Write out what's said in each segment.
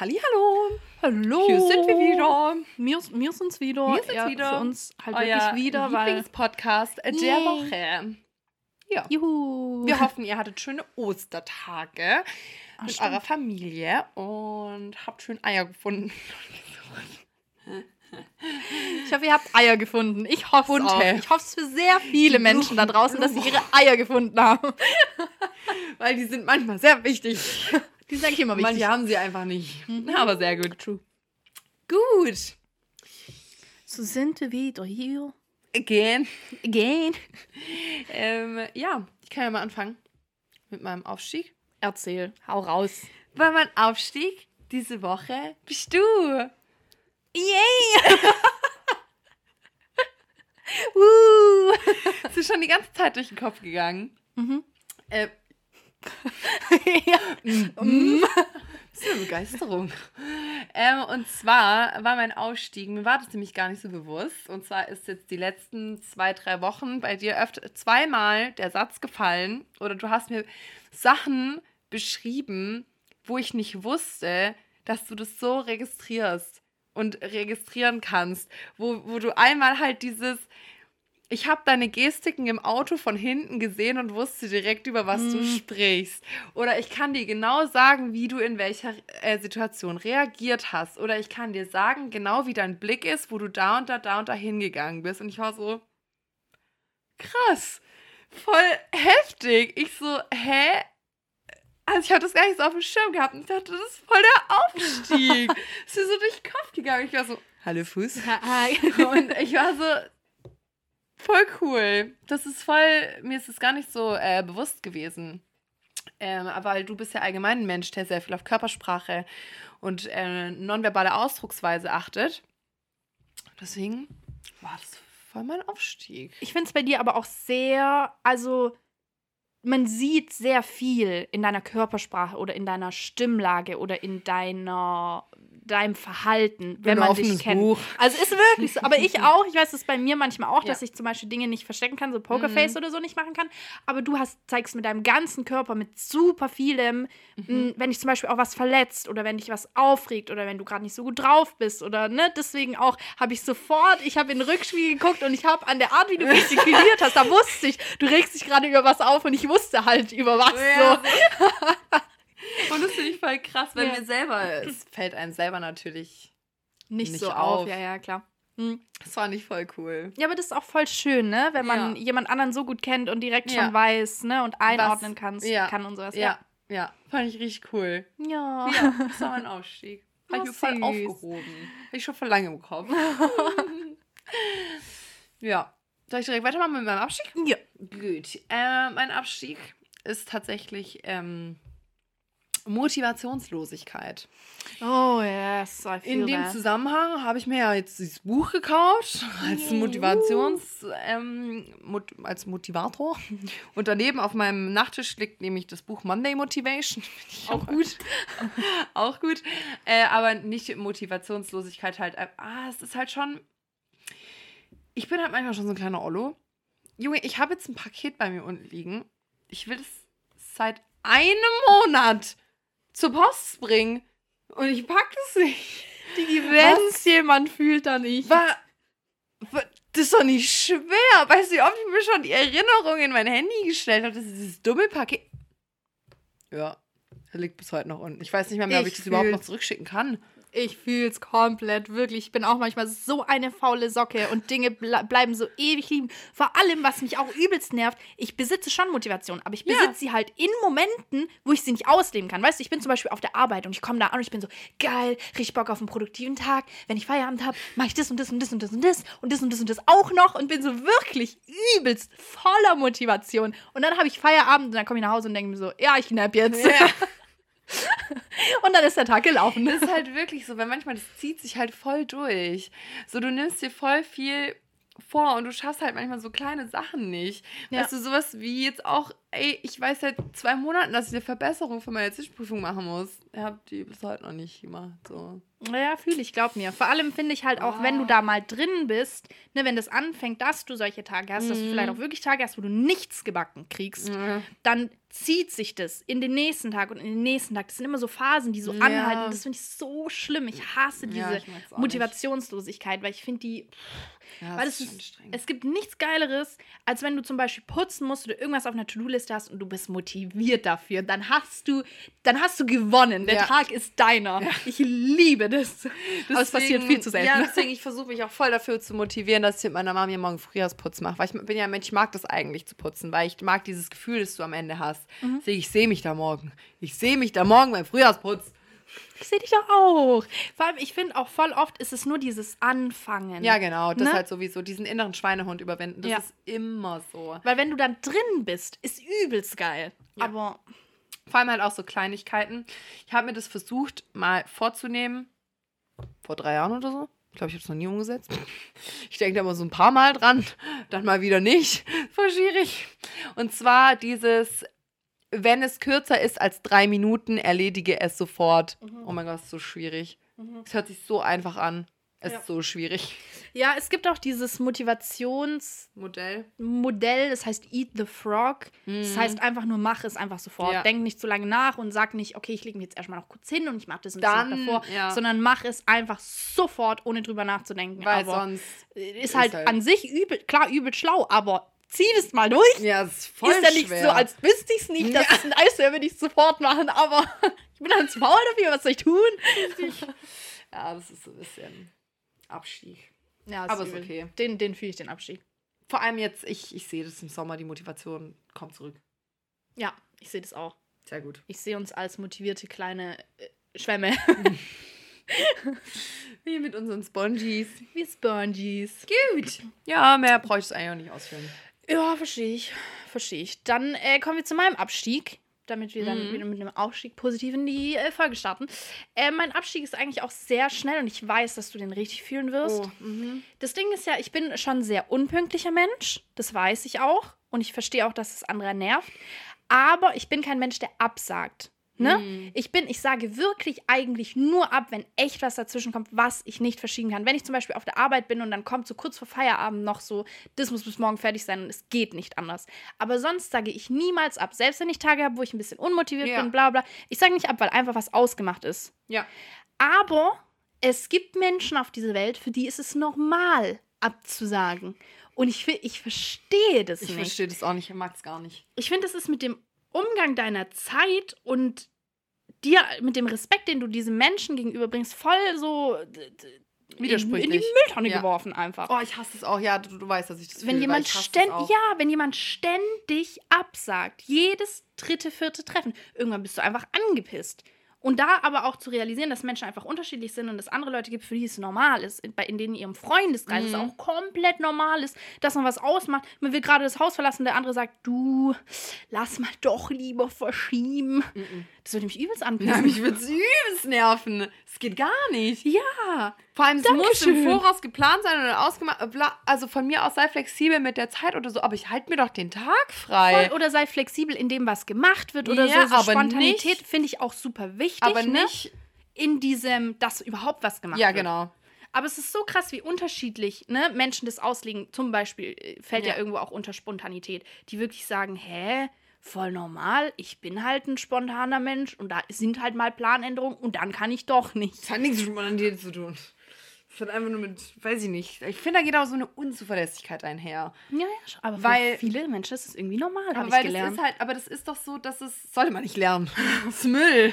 Hallo. Hallo. Hier sind wir wieder. Wir, wir sind's wieder. Wir sind's ja, wieder. Für uns halt Euer wirklich wieder, weil. Lieblingspodcast der. Woche. Ja. Juhu. Wir hoffen, ihr hattet schöne Ostertage Ah, mit stimmt. eurer Familie und habt schön Eier gefunden. Ich hoffe, ihr habt Eier gefunden. Ich hoffe es auch. Ich hoffe es für sehr viele Menschen da draußen, dass sie ihre Eier gefunden haben. Weil die sind manchmal sehr wichtig. Die sind eigentlich immer wichtig. Manche haben sie einfach nicht. Mhm. Aber sehr gut. True. Gut. So sind wir wieder hier. Again. Again. Ähm, ja, ich kann ja mal anfangen mit meinem Aufstieg. Erzähl. Hau raus. Weil mein Aufstieg diese Woche bist du. Yay! uh. Es ist schon die ganze Zeit durch den Kopf gegangen. Mhm. Äh, ja. mm. Das ist eine Begeisterung. Ähm, und zwar war mein Ausstieg, mir war das nämlich gar nicht so bewusst. Und zwar ist jetzt die letzten zwei, drei Wochen bei dir öfter zweimal der Satz gefallen oder du hast mir Sachen beschrieben, wo ich nicht wusste, dass du das so registrierst und registrieren kannst. Wo, wo du einmal halt dieses, ich habe deine Gestiken im Auto von hinten gesehen und wusste direkt, über was du Mm. sprichst. Oder ich kann dir genau sagen, wie du in welcher äh, Situation reagiert hast. Oder ich kann dir sagen, genau wie dein Blick ist, wo du da und da, da und da hingegangen bist. Und ich war so, krass, voll heftig. Ich so, hä? Also ich hatte das gar nicht so auf dem Schirm gehabt und ich dachte, das ist voll der Aufstieg. es ist so durch den Kopf gegangen. Ich war so, hallo Fuß. Und ich war so, voll cool. Das ist voll, mir ist es gar nicht so äh, bewusst gewesen. Ähm, aber du bist ja allgemein ein Mensch, der sehr viel auf Körpersprache und äh, nonverbale Ausdrucksweise achtet. Deswegen war das voll mein Aufstieg. Ich finde es bei dir aber auch sehr, also man sieht sehr viel in deiner Körpersprache oder in deiner Stimmlage oder in deiner deinem Verhalten, wenn man dich kennt. Buch. Also ist wirklich so. Aber ich auch. Ich weiß es bei mir manchmal auch, dass Ja. ich zum Beispiel Dinge nicht verstecken kann, so Pokerface Mhm. oder so nicht machen kann. Aber du hast, zeigst mit deinem ganzen Körper, mit super vielem, Mhm. mh, wenn dich zum Beispiel auch was verletzt oder wenn dich was aufregt oder wenn du gerade nicht so gut drauf bist oder ne, deswegen auch habe ich sofort, ich habe in den Rückspiegel geguckt und ich habe an der Art, wie du gestikuliert hast, da wusste ich, du regst dich gerade über was auf und ich wusste halt über was Ja, so. Und das finde ich voll krass, weil Ja. mir selber, es fällt einem selber natürlich. Nicht, Nicht so auf. auf. Ja, ja, klar. Hm. Das fand ich voll cool. Ja, aber das ist auch voll schön, ne? Wenn man Ja. jemand anderen so gut kennt und direkt Ja. schon weiß, ne? Und einordnen kannst, ja. kann und sowas. Ja, ja, fand ich richtig cool. Ja. Ja, das war mein Aufstieg. Oh, Habe ich mir voll aufgehoben. Habe ich schon vor lange im Kopf. ja. Soll ich direkt weitermachen mit meinem Abstieg? Ja. Gut. Äh, mein Abstieg ist tatsächlich ähm, Motivationslosigkeit. Oh, yes, I feel In dem that. Zusammenhang habe ich mir ja jetzt dieses Buch gekauft als. Motivations, ähm, Mot als Motivator. Und daneben auf meinem Nachttisch liegt nämlich das Buch Monday Motivation. Ich Auch gut. auch gut. Äh, aber nicht Motivationslosigkeit halt. äh, Ah, es ist halt schon. Ich bin halt manchmal schon so ein kleiner Ollo. Junge, ich habe jetzt ein Paket bei mir unten liegen. Ich will es seit einem Monat zur Post bringen. Und ich packe es nicht. Die, wenn's jemand fühlt, dann ich. War, war, das ist doch nicht schwer. Weißt du, wie oft ich mir schon die Erinnerung in mein Handy gestellt habe, dass dieses dumme Paket. Ja, liegt bis heute noch unten. Ich weiß nicht mehr, mehr ob ich Ich das überhaupt noch zurückschicken kann. Ich fühl's komplett, wirklich. Ich bin auch manchmal so eine faule Socke und Dinge ble bleiben so ewig liegen. Vor allem, was mich auch übelst nervt, ich besitze schon Motivation, aber ich Ja. besitze sie halt in Momenten, wo ich sie nicht ausleben kann. Weißt du, ich bin zum Beispiel auf der Arbeit und ich komme da an und ich bin so, geil, richtig Bock auf einen produktiven Tag. Wenn ich Feierabend habe, mache ich das und das und das und das und das und das und das und das auch noch und bin so wirklich übelst voller Motivation. Und dann habe ich Feierabend und dann komme ich nach Hause und denke mir so, ja, ich nap jetzt. Ja. Und dann ist der Tag gelaufen. Das ist halt wirklich so, weil manchmal das zieht sich halt voll durch. So, du nimmst dir voll viel vor und du schaffst halt manchmal so kleine Sachen nicht. Ja. Weißt du, sowas wie jetzt auch, ey, ich weiß seit zwei Monaten, dass ich eine Verbesserung für meine Zwischenprüfung machen muss. Ich habe die bis heute noch nicht gemacht. So. Ja, fühle ich, glaub mir. Vor allem finde ich halt auch, wenn du da mal drin bist, ne, wenn das anfängt, dass du solche Tage hast, dass du Mhm. vielleicht auch wirklich Tage hast, wo du nichts gebacken kriegst, Mhm. dann zieht sich das in den nächsten Tag und in den nächsten Tag. Das sind immer so Phasen, die so Ja. anhalten. Das finde ich so schlimm. Ich hasse diese Ja, ich auch nicht. Motivationslosigkeit, weil ich finde die. Ja, weil es ist es gibt nichts Geileres, als wenn du zum Beispiel putzen musst oder irgendwas auf einer To-Do-Liste hast und du bist motiviert dafür. Dann hast du, dann hast du gewonnen. Der. Tag ist deiner. Ich liebe das. Aber es passiert viel zu selten. Ja, deswegen, ich versuche mich auch voll dafür zu motivieren, dass ich mit meiner Mama mir morgen Frühjahrsputz mache. Weil ich bin ja ein Mensch, ich mag das eigentlich zu putzen, weil ich mag dieses Gefühl, das du am Ende hast. Mhm. Deswegen, ich sehe mich da morgen. Ich sehe mich da morgen beim Frühjahrsputz. Ich sehe dich doch auch. Vor allem, ich finde auch voll oft ist es nur dieses Anfangen. Ja, genau. Das Ne? halt sowieso, diesen inneren Schweinehund überwinden. Das Ja. ist immer so. Weil wenn du dann drin bist, ist übelst geil. Ja. Aber Vor allem halt auch so Kleinigkeiten. Ich habe mir das versucht, mal vorzunehmen. Vor drei Jahren oder so. Ich glaube, ich habe es noch nie umgesetzt. Ich denke da immer so ein paar Mal dran, dann mal wieder nicht. Voll schwierig. Und zwar dieses, wenn es kürzer ist als drei Minuten, erledige es sofort. Oh mein Gott, ist so schwierig. Es hört sich so einfach an. Es Ja. ist so schwierig. ja, es gibt auch dieses Motivationsmodell, Modell. das heißt Eat the Frog. Das heißt einfach nur, mach es einfach sofort. Mhm. Ja. Denk nicht zu lange nach und sag nicht, okay, ich lege mich jetzt erstmal noch kurz hin und ich mache das und Dann, davor, ja. sondern mach es einfach sofort, ohne drüber nachzudenken. Weil aber sonst. ist halt, halt- an sich übel, klar, übel schlau, aber zieh das mal durch. Ja, es ist voll ist ja nicht schwer. so, als wüsste ich es nicht, dass es nice wäre, wenn ich es sofort machen, aber ich bin halt zu faul dafür, was soll ich tun? Ja, das ist so ein bisschen Abstieg. Ja, Aber ist übel. okay. Den, den fühle ich, den Abstieg. Vor allem jetzt, ich, ich sehe das im Sommer, die Motivation kommt zurück. Ja, ich sehe das auch. Sehr gut. Ich sehe uns als motivierte kleine äh, Schwämme. Wie mit unseren Spongies. Wie Spongies. Gut. Ja, mehr bräuchte ich eigentlich auch nicht ausführen. Ja, verstehe ich. Verstehe ich. Dann äh, kommen wir zu meinem Abstieg, damit wir dann Mhm. wieder mit einem Aufstieg positiv in die äh, Folge starten. Äh, mein Abstieg ist eigentlich auch sehr schnell und ich weiß, dass du den richtig fühlen wirst. Oh, mhm. Das Ding ist ja, ich bin schon ein sehr unpünktlicher Mensch. Das weiß ich auch. Und ich verstehe auch, dass es andere nervt. Aber ich bin kein Mensch, der absagt. Ne? Mhm. Ich bin, ich sage wirklich eigentlich nur ab, wenn echt was dazwischen kommt, was ich nicht verschieben kann. Wenn ich zum Beispiel auf der Arbeit bin und dann kommt so kurz vor Feierabend noch so, das muss bis morgen fertig sein und es geht nicht anders. Aber sonst sage ich niemals ab. Selbst wenn ich Tage habe, wo ich ein bisschen unmotiviert Ja. bin, bla bla. Ich sage nicht ab, weil einfach was ausgemacht ist. Ja. Aber es gibt Menschen auf dieser Welt, für die ist es normal, abzusagen. Und ich, ich verstehe das Ich nicht. verstehe das auch nicht, ich mag es gar nicht. Ich finde, es ist mit dem Umgang deiner Zeit und dir, mit dem Respekt, den du diesem Menschen gegenüberbringst, voll so d- d- in, Widersprüchlich. die Mülltonne Ja. geworfen einfach. Oh, ich hasse es auch. Ja, du, du weißt, dass ich das wenn fühle, jemand weil ich hasse es ständ, auch. ja, wenn jemand ständig absagt, jedes dritte, vierte Treffen, irgendwann bist du einfach angepisst. Und da aber auch zu realisieren, dass Menschen einfach unterschiedlich sind und es andere Leute gibt, für die es normal ist, in, in denen ihrem Freundeskreis es Mhm. auch komplett normal ist, dass man was ausmacht. Man will gerade das Haus verlassen, der andere sagt, du, lass mal doch lieber verschieben. Mhm. Das würde mich übelst Ja, anpissen. mich würde es übelst nerven. Es geht gar nicht. ja, Vor allem, es muss im. Voraus geplant sein oder ausgemacht. äh, Also von mir aus sei flexibel mit der Zeit oder so, aber ich halte mir doch den Tag frei. voll, oder sei flexibel in dem, was gemacht wird oder Ja, so. so aber Spontanität finde ich auch super wichtig. aber ne? nicht. in diesem, dass überhaupt was gemacht Ja, wird. genau. Aber es ist so krass, wie unterschiedlich ne, Menschen das auslegen. Zum Beispiel äh, fällt ja. Ja. irgendwo auch unter Spontanität, die wirklich sagen, hä, voll normal, ich bin halt ein spontaner Mensch und da sind halt mal Planänderungen und dann kann ich doch nicht. Das hat nichts mit Spontanität zu tun. Das hat einfach nur mit, weiß ich nicht. Ich finde, da geht auch so eine Unzuverlässigkeit einher. Ja, ja, aber Weil- für viele Menschen ist es irgendwie normal, Aber habe ich weil gelernt. das ist halt, aber das ist doch so, dass es sollte man nicht lernen. Das ist Müll.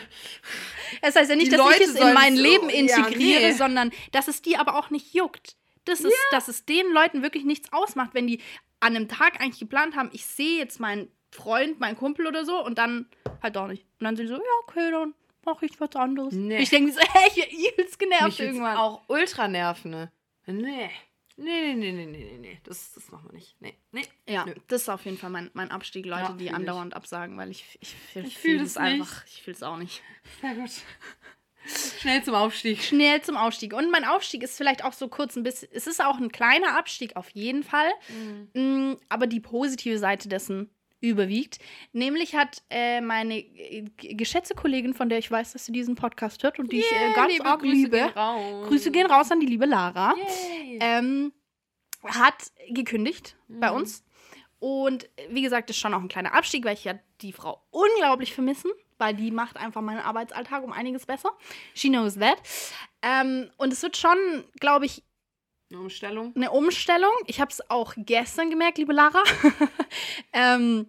Es heißt ja nicht, Die dass Leute ich es in mein so- Leben ja, integriere, nee. sondern dass es die aber auch nicht juckt. Das ist, dass es den Leuten wirklich nichts ausmacht, wenn die an einem Tag eigentlich geplant haben, ich sehe jetzt meinen Freund, meinen Kumpel oder so und dann halt doch nicht. Und dann sind die so, ja, okay, dann mache ich was anderes. Nee. Ich denke so, hey, ich übelst genervt Mich irgendwann. auch ultra nerven. Ne? Nee. Nee, nee, nee, nee, nee, nee. Das, das machen wir nicht. Nee, nee. Ja, Nö. das ist auf jeden Fall mein, mein Abstieg, Leute, Ja, die fühl ich. andauernd absagen, weil ich, ich, ich, Ich fühle fühl es einfach. Ich fühle es auch nicht. Sehr gut. Schnell zum Aufstieg. schnell zum Aufstieg. Und mein Aufstieg ist vielleicht auch so kurz ein bisschen, es ist auch ein kleiner Abstieg auf jeden Fall, Mm, aber die positive Seite dessen überwiegt. Nämlich hat äh, meine äh, geschätzte Kollegin, von der ich weiß, dass sie diesen Podcast hört und die ich äh, ganz arg liebe, Gehen raus. Grüße gehen raus an die liebe Lara, ähm, hat gekündigt bei Mhm. uns. Und wie gesagt, ist schon auch ein kleiner Abstieg, weil ich ja die Frau unglaublich vermissen, weil die macht einfach meinen Arbeitsalltag um einiges besser. She knows that. Ähm, und es wird schon, glaube ich, Eine Umstellung. eine Umstellung. Ich habe es auch gestern gemerkt, liebe Lara. ähm,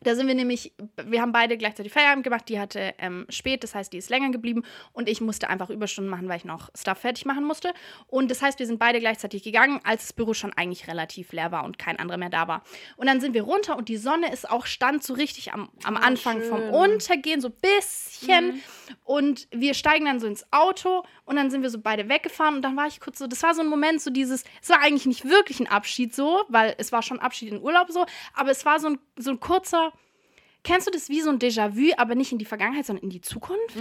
da sind wir nämlich, wir haben beide gleichzeitig Feierabend gemacht. Die hatte ähm, spät, das heißt, die ist länger geblieben. Und ich musste einfach Überstunden machen, weil ich noch Stuff fertig machen musste. Und das heißt, wir sind beide gleichzeitig gegangen, als das Büro schon eigentlich relativ leer war und kein anderer mehr da war. Und dann sind wir runter und die Sonne ist auch, stand so richtig am, am Oh, Anfang vom schön. Untergehen, so ein bisschen. Und wir steigen dann so ins Auto und dann sind wir so beide weggefahren und dann war ich kurz so, das war so ein Moment, so dieses, es war eigentlich nicht wirklich ein Abschied so, weil es war schon Abschied in Urlaub so, aber es war so ein, so ein kurzer, kennst du das wie so ein Déjà-vu, aber nicht in die Vergangenheit, sondern in die Zukunft?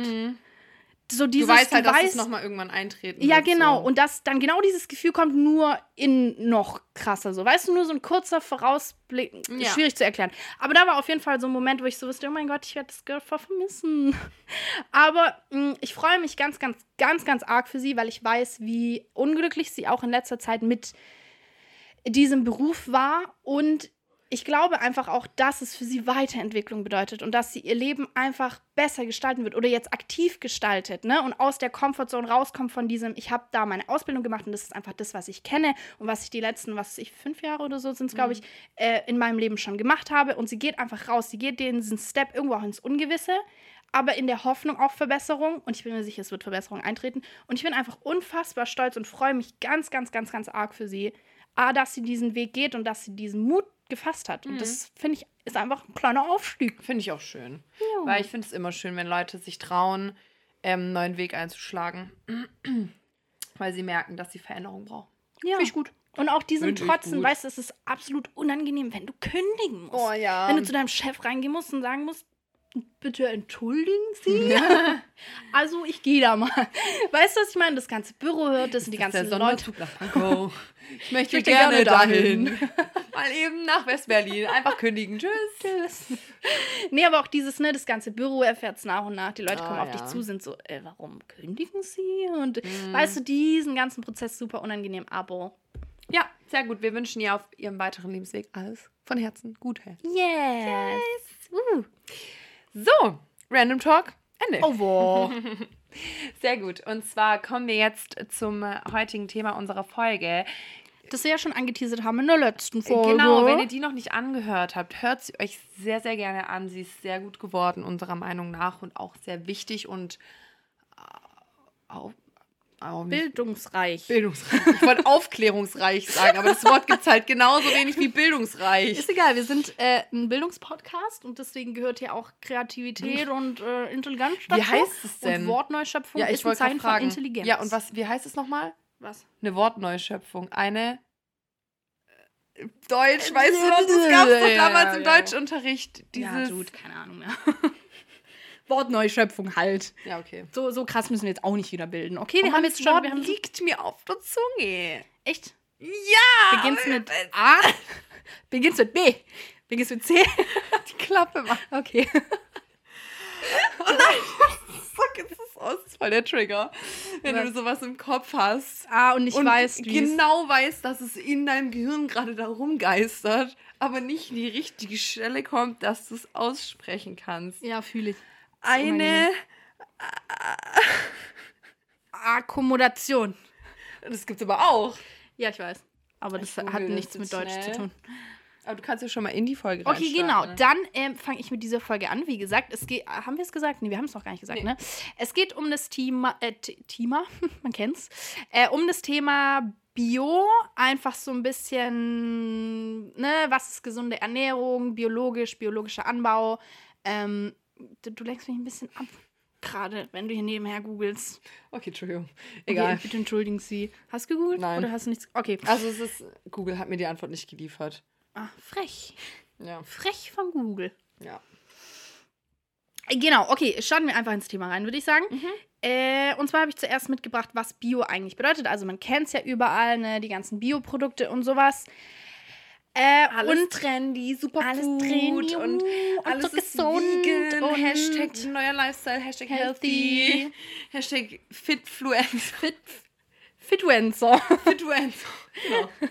So dieses, du weißt halt, dass es weißt- nochmal irgendwann eintreten ja, wird. genau. So. Und dass dann genau dieses Gefühl kommt, nur in noch krasser. So, weißt du, nur so ein kurzer Vorausblick. Ja. Schwierig zu erklären. Aber da war auf jeden Fall so ein Moment, wo ich so wusste, oh mein Gott, ich werde das Girl voll vermissen. Aber mh, ich freue mich ganz, ganz, ganz, ganz arg für sie, weil ich weiß, wie unglücklich sie auch in letzter Zeit mit diesem Beruf war und ich glaube einfach auch, dass es für sie Weiterentwicklung bedeutet und dass sie ihr Leben einfach besser gestalten wird oder jetzt aktiv gestaltet, ne? Und aus der Comfortzone rauskommt von diesem, ich habe da meine Ausbildung gemacht und das ist einfach das, was ich kenne und was ich die letzten, was ich, fünf Jahre oder so sind es, glaube ich, äh, in meinem Leben schon gemacht habe. Und sie geht einfach raus, sie geht diesen Step irgendwo auch ins Ungewisse, aber in der Hoffnung auf Verbesserung. Und ich bin mir sicher, es wird Verbesserung eintreten. Und ich bin einfach unfassbar stolz und freue mich ganz, ganz, ganz, ganz arg für sie. A, dass sie diesen Weg geht und dass sie diesen Mut gefasst hat. Und das finde ich ist einfach ein kleiner Aufstieg. Finde ich auch schön. Weil ich finde es immer schön, wenn Leute sich trauen, ähm, einen neuen Weg einzuschlagen. Weil sie merken, dass sie Veränderung brauchen. Ja. Finde ich gut. Und auch diesen Trotzen, weißt du, es ist absolut unangenehm, wenn du kündigen musst. Oh ja. Wenn du zu deinem Chef reingehen musst und sagen musst, bitte entschuldigen Sie. also ich gehe da mal. Weißt du, was ich meine? Das ganze Büro hört das und die ist der ganzen Leute. Nach Pankow. Ich möchte, möchte gerne, gerne dahin. dahin. Mal eben nach West-Berlin. Einfach kündigen. Tschüss. Nee, aber auch dieses, ne, das ganze Büro erfährt es nach und nach. Die Leute Ah, kommen auf ja. dich zu, sind so, äh, warum kündigen sie? Und Mhm. weißt du, diesen ganzen Prozess super unangenehm, aber Ja, sehr gut. Wir wünschen ihr auf ihrem weiteren Lebensweg alles von Herzen Gute. yes. Uh. So, Random Talk. Ende. Oh, wow. Sehr gut. Und zwar kommen wir jetzt zum äh, heutigen Thema unserer Folge. Das wir ja schon angeteasert haben in der letzten Folge. Genau, wenn ihr die noch nicht angehört habt, hört sie euch sehr, sehr gerne an. Sie ist sehr gut geworden, unserer Meinung nach, und auch sehr wichtig und äh, au- au- Bildungsreich. bildungsreich. Ich wollte aufklärungsreich sagen, aber das Wort gibt es halt genauso wenig wie bildungsreich. Ist egal, wir sind äh, ein Bildungspodcast und deswegen gehört hier auch Kreativität und äh, Intelligenz dazu. Wie heißt es denn? Und Wortneuschöpfung Ja, ist ich ein wollte gerade Zeichen von fragen. Intelligenz. Ja, und was, wie heißt es nochmal? Was? Eine Wortneuschöpfung. Eine. äh, Deutsch, weißt du noch, das gab es doch Ja, damals im ja. Deutschunterricht. Dieses, Ja, Dude, keine Ahnung mehr. Wortneuschöpfung halt. Ja, okay. So, so krass müssen wir jetzt auch nicht wieder bilden. Okay, wir Oh haben jetzt das schon. Wort Wir haben liegt mir auf der Zunge. echt? Ja! Beginnst mit A? Beginnst mit B? Beginnst mit C? die Klappe machen. Okay. Fuck, jetzt ist es aus. Das ist voll der Trigger. Wenn Was? du sowas im Kopf hast. Ah, und ich und weiß, genau weißt, dass es in deinem Gehirn gerade da rumgeistert, aber nicht in die richtige Stelle kommt, dass du es aussprechen kannst. Ja, fühle ich. Eine. Akkommodation. Das gibt's aber auch. Ja, ich weiß. Aber das google hat nichts mit Deutsch schnell. zu tun. Aber du kannst ja schon mal in die Folge Okay, genau. Dann ähm, fange ich mit dieser Folge an. Wie gesagt, es geht. Haben wir es gesagt? Nee, wir haben es noch gar nicht gesagt, Nee. ne? Es geht um das Thema. Äh, Thema, man kennt's. Äh, um das Thema Bio. Einfach so ein bisschen. Ne, was ist gesunde Ernährung, biologisch, biologischer Anbau. Ähm, du, du lenkst mich ein bisschen ab. Gerade, wenn du hier nebenher googelst. Okay, Entschuldigung. Okay, Egal. bitte entschuldigen Sie. Hast du gegoogelt? Nein. Oder hast du nichts? Okay. Also es ist. Google hat mir die Antwort nicht geliefert. Ah, frech. Ja. Frech von Google. Ja. Genau, okay, starten wir einfach ins Thema rein, würde ich sagen. Mhm. Äh, und zwar habe ich zuerst mitgebracht, was Bio eigentlich bedeutet. Also man kennt es ja überall, ne, die ganzen Bioprodukte und sowas. Äh, und trendy, super alles trendy und und alles so ist vegan, und Hashtag neuer Lifestyle, Hashtag healthy, healthy. Hashtag fitfluence. fit, Fituencer. Fituencer. Genau.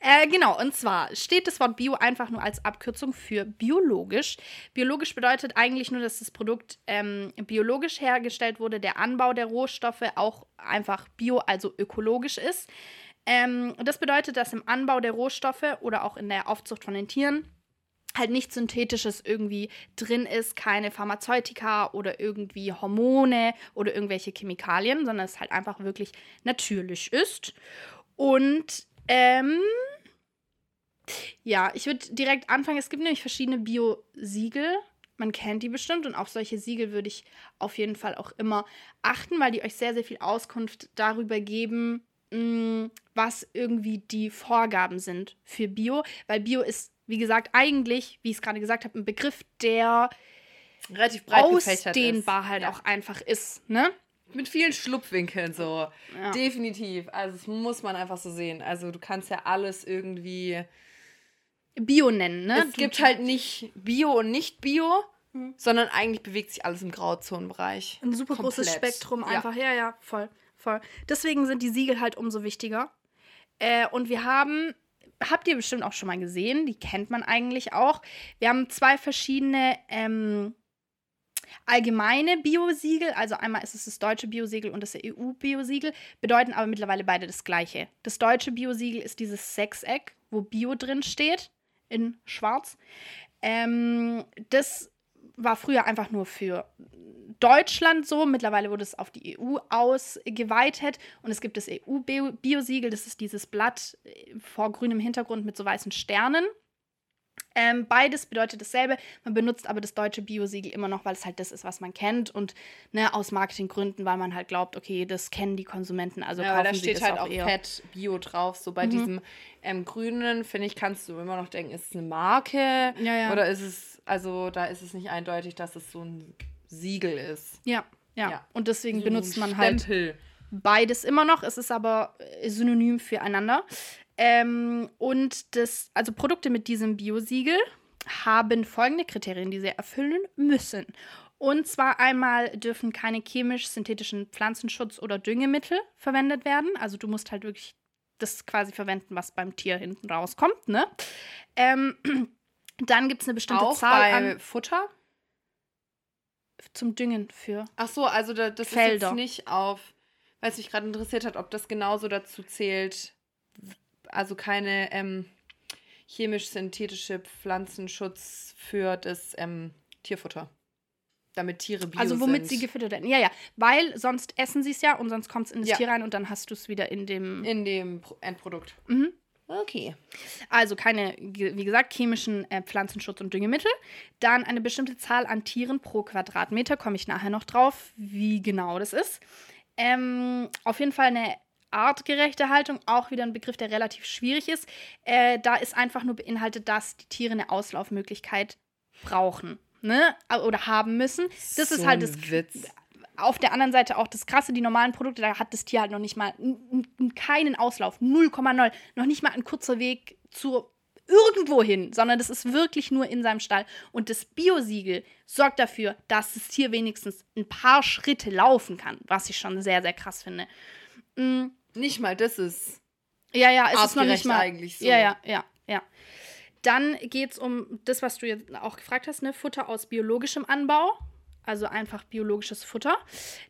Äh, genau, und zwar steht das Wort Bio einfach nur als Abkürzung für biologisch. Biologisch bedeutet eigentlich nur, dass das Produkt ähm, biologisch hergestellt wurde, der Anbau der Rohstoffe auch einfach bio, also ökologisch ist. Ähm, das bedeutet, dass im Anbau der Rohstoffe oder auch in der Aufzucht von den Tieren halt nichts Synthetisches irgendwie drin ist, keine Pharmazeutika oder irgendwie Hormone oder irgendwelche Chemikalien, sondern es halt einfach wirklich natürlich ist. Und ähm, ja, ich würde direkt anfangen. Es gibt nämlich verschiedene Bio-Siegel. Man kennt die bestimmt und auf solche Siegel würde ich auf jeden Fall auch immer achten, weil die euch sehr, sehr viel Auskunft darüber geben, mh, was irgendwie die Vorgaben sind für Bio. Weil Bio ist, wie gesagt, eigentlich, wie ich es gerade gesagt habe, ein Begriff, der Relativ breit gefächert ausdehnbar ist. halt Ja. auch einfach ist. Ne? Mit vielen Schlupfwinkeln so. Ja. Definitiv. Also das muss man einfach so sehen. Also du kannst ja alles irgendwie. Bio nennen, ne? es gibt halt nicht Bio und nicht Bio, sondern eigentlich bewegt sich alles im Grauzonenbereich. Ein super großes Komplett. Spektrum Ja. einfach. Ja. ja, voll, voll. Deswegen sind die Siegel halt umso wichtiger. Äh, und wir haben, habt ihr bestimmt auch schon mal gesehen, die kennt man eigentlich auch. Wir haben zwei verschiedene ähm, allgemeine Biosiegel. Also einmal ist es das deutsche Biosiegel und das EU-Biosiegel, bedeuten aber mittlerweile beide das gleiche. Das deutsche Biosiegel ist dieses Sechseck, wo Bio drin steht, in schwarz. Ähm, das war früher einfach nur für Deutschland so. Mittlerweile wurde es auf die EU ausgeweitet. Und es gibt das EU-Biosiegel. Das ist dieses Blatt äh, vor grünem Hintergrund mit so weißen Sternen. Ähm, beides bedeutet dasselbe. Man benutzt aber das deutsche Biosiegel immer noch, weil es halt das ist, was man kennt. Und ne, aus Marketinggründen, weil man halt glaubt, okay, das kennen die Konsumenten. Also Ja, aber kaufen da steht das halt auch auch eher. Fett Bio drauf. So bei Mhm. diesem ähm, grünen, finde ich, kannst du immer noch denken, ist es eine Marke? Ja, ja. Oder ist es, also da ist es nicht eindeutig, dass es so ein Siegel ist. Ja, ja, Ja. Und deswegen So benutzt man halt beides immer noch. Es ist aber äh, synonym füreinander. Ähm, und das, also Produkte mit diesem Biosiegel haben folgende Kriterien, die sie erfüllen müssen. Und zwar einmal dürfen keine chemisch-synthetischen Pflanzenschutz- oder Düngemittel verwendet werden. Also du musst halt wirklich das quasi verwenden, was beim Tier hinten rauskommt. Ne? Ähm, dann gibt es eine bestimmte Auch Zahl bei an Futter? zum Düngen für. Ach so, also da, das Felder. ist jetzt nicht auf, weil es mich gerade interessiert hat, ob das genauso dazu zählt, also keine ähm, chemisch-synthetische Pflanzenschutz für das ähm, Tierfutter. Damit Tiere bio Also womit sind. sie gefüttert werden. Ja, ja. Weil sonst essen sie es ja und sonst kommt es in das Ja. Tier rein und dann hast du es wieder in dem. in dem Pro Endprodukt. Mhm. Okay. Also keine, wie gesagt, chemischen äh, Pflanzenschutz- und Düngemittel. Dann eine bestimmte Zahl an Tieren pro Quadratmeter, komme ich nachher noch drauf, wie genau das ist. Ähm, auf jeden Fall eine artgerechte Haltung, auch wieder ein Begriff, der relativ schwierig ist. Äh, da ist einfach nur beinhaltet, dass die Tiere eine Auslaufmöglichkeit brauchen. Ne? Oder haben müssen. Das ist So halt ein das Witz. Auf der anderen Seite auch das krasse, die normalen Produkte, da hat das Tier halt noch nicht mal keinen Auslauf, 0,0, noch nicht mal ein kurzer Weg zu irgendwo hin, sondern das ist wirklich nur in seinem Stall. Und das Biosiegel sorgt dafür, dass das Tier wenigstens ein paar Schritte laufen kann, was ich schon sehr, sehr krass finde. Mm, Nicht mal das ist ja, ja, es ist noch nicht mal. eigentlich so. Ja, ja, ja, ja. Dann geht es um das, was du jetzt auch gefragt hast, ne? Futter aus biologischem Anbau. Also einfach biologisches Futter.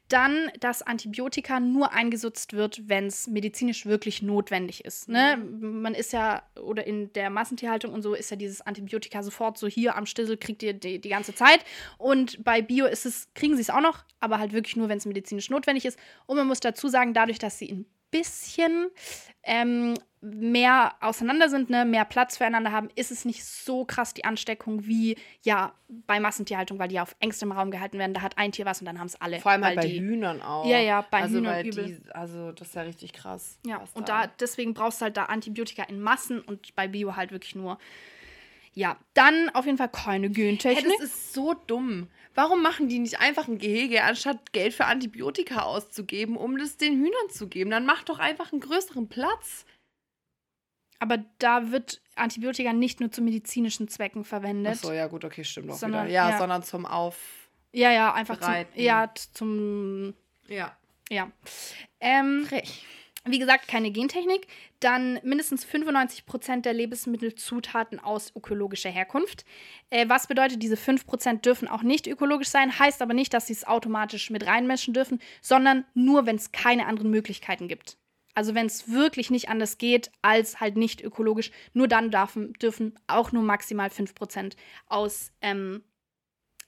Dann, dass Antibiotika nur eingesetzt wird, wenn es medizinisch wirklich notwendig ist. Ne? Man ist ja, oder in der Massentierhaltung und so ist ja dieses Antibiotika sofort so hier am Stissel, kriegt ihr die, die ganze Zeit. Und bei Bio ist es, kriegen sie es auch noch, aber halt wirklich nur, wenn es medizinisch notwendig ist. Und man muss dazu sagen, dadurch, dass sie ein bisschen ähm, mehr auseinander sind, ne, mehr Platz füreinander haben, ist es nicht so krass die Ansteckung wie ja bei Massentierhaltung, weil die ja auf engstem Raum gehalten werden. Da hat ein Tier was und dann haben es alle. Vor allem halt bei die, Hühnern auch. Ja, ja, bei also, Hühnern übel. Die, also das ist ja richtig krass. Ja, und da deswegen brauchst du halt da Antibiotika in Massen und bei Bio halt wirklich nur. Ja, dann auf jeden Fall keine Hey, Gentechnik. das ist so dumm. Warum machen die nicht einfach ein Gehege, anstatt Geld für Antibiotika auszugeben, um das den Hühnern zu geben? Dann mach doch einfach einen größeren Platz. Aber da wird Antibiotika nicht nur zu medizinischen Zwecken verwendet. Achso, ja gut, okay, stimmt auch Sondern- wieder. Ja, ja. sondern zum Auf... Ja, ja, einfach zum, ja, zum Ja. Ja. Ähm, Frech. Wie gesagt, keine Gentechnik. Dann mindestens 95% der Lebensmittelzutaten aus ökologischer Herkunft. Äh, was bedeutet, diese 5% dürfen auch nicht ökologisch sein, heißt aber nicht, dass sie es automatisch mit reinmischen dürfen, sondern nur, wenn es keine anderen Möglichkeiten gibt. Also wenn es wirklich nicht anders geht als halt nicht ökologisch, nur dann dürfen, dürfen auch nur maximal 5% aus ähm,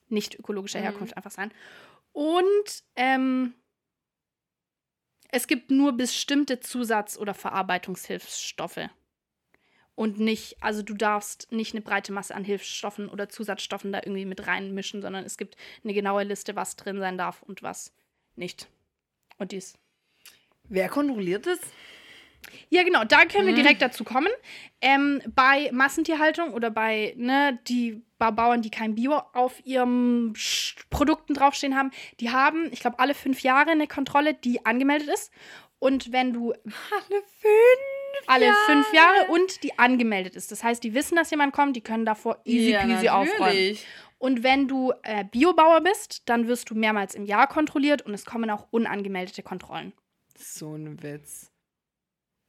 nicht ökologischer Mhm. Herkunft einfach sein. Und ähm, es gibt nur bestimmte Zusatz- oder Verarbeitungshilfsstoffe. Und nicht, also du darfst nicht eine breite Masse an Hilfsstoffen oder Zusatzstoffen da irgendwie mit reinmischen, sondern es gibt eine genaue Liste, was drin sein darf und was nicht. Und dies. Wer kontrolliert das? Ja, genau, da können wir Mhm. direkt dazu kommen. Ähm, bei Massentierhaltung oder bei ne, die Ba- Bauern, die kein Bio auf ihren Produkten draufstehen haben, die haben, ich glaube, alle fünf Jahre eine Kontrolle, die angemeldet ist. Und wenn du Alle fünf. alle fünf Jahre und die angemeldet ist, das heißt, die wissen, dass jemand kommt, die können davor easy Ja, peasy aufräumen. natürlich. Und wenn du äh, Biobauer bist, dann wirst du mehrmals im Jahr kontrolliert und es kommen auch unangemeldete Kontrollen. So ein Witz.